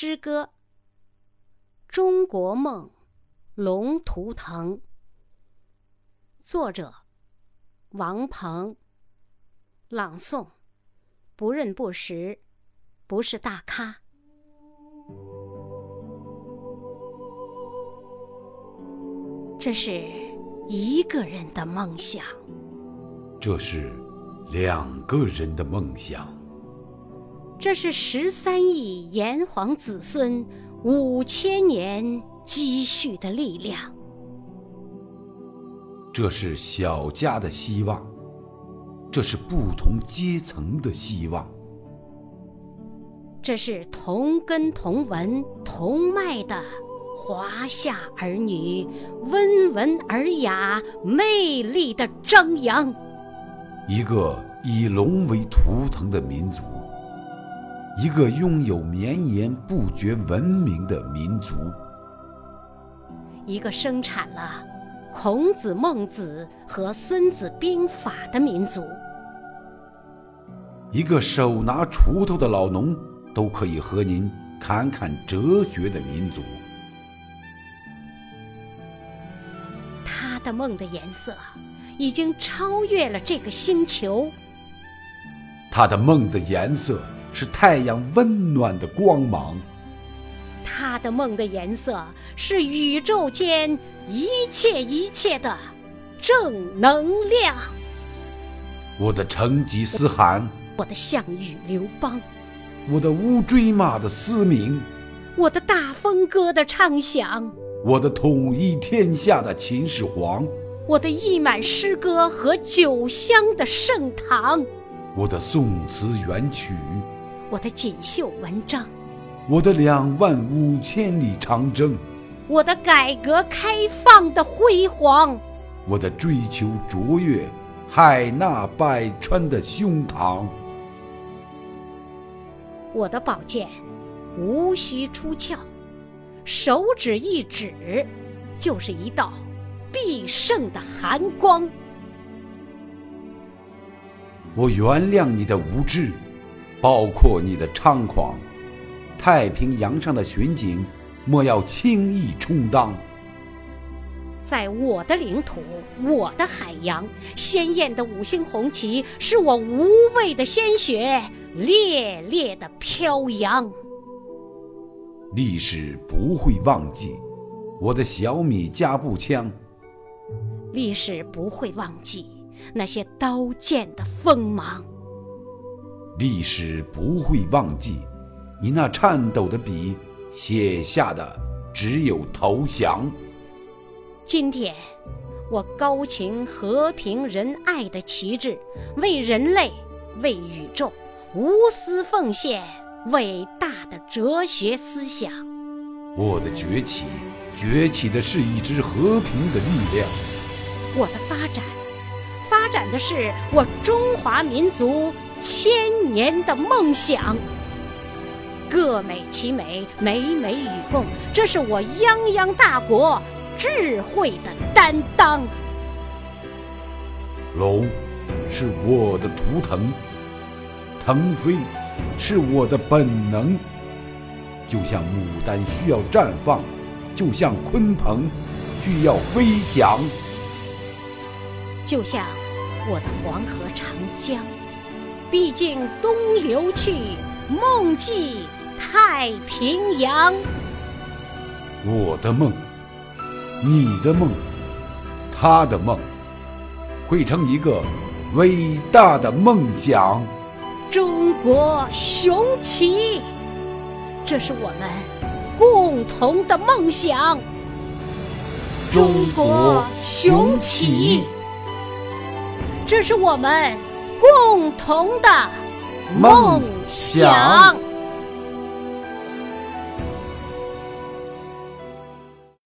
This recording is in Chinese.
诗歌《中国梦》，龙图腾。作者：王鹏。朗诵：不认不识，不是大咖。这是一个人的梦想，这是两个人的梦想。这是十三亿炎黄子孙五千年积蓄的力量，这是小家的希望，这是不同阶层的希望，这是同根同文同脉的华夏儿女温文尔雅、魅力的张扬，一个以龙为图腾的民族。一个拥有绵延不绝文明的民族，一个生产了孔子、孟子和孙子兵法的民族，一个手拿锄头的老农都可以和您侃侃哲学的民族。他的梦的颜色已经超越了这个星球，他的梦的颜色。是太阳温暖的光芒，他的梦的颜色是宇宙间一切一切的正能量。我的成吉思汗，我的项羽刘邦，我的乌骓马的嘶鸣，我的大风歌的唱响，我的统一天下的秦始皇，我的溢满诗歌和酒香的盛唐，我的宋词元曲。我的锦绣文章，我的两万五千里长征，我的改革开放的辉煌，我的追求卓越，海纳百川的胸膛，我的宝剑无需出鞘，手指一指，就是一道必胜的寒光。我原谅你的无知。包括你的猖狂，太平洋上的巡警，莫要轻易充当。在我的领土，我的海洋，鲜艳的五星红旗是我无畏的鲜血，烈烈的飘扬。历史不会忘记我的小米加步枪，历史不会忘记那些刀剑的锋芒。历史不会忘记，你那颤抖的笔写下的只有投降。今天，我高擎和平仁爱的旗帜，为人类，为宇宙，无私奉献伟大的哲学思想。我的崛起，崛起的是一支和平的力量。我的发展，发展的是我中华民族。千年的梦想，各美其美，美美与共，这是我泱泱大国智慧的担当。龙是我的图腾，腾飞是我的本能。就像牡丹需要绽放，就像鲲鹏需要飞翔，就像我的黄河长江。毕竟东流去，梦寄太平洋。我的梦，你的梦，他的梦，汇成一个伟大的梦想。中国雄起，这是我们共同的梦想。中国雄起，这是我们。共同的梦想。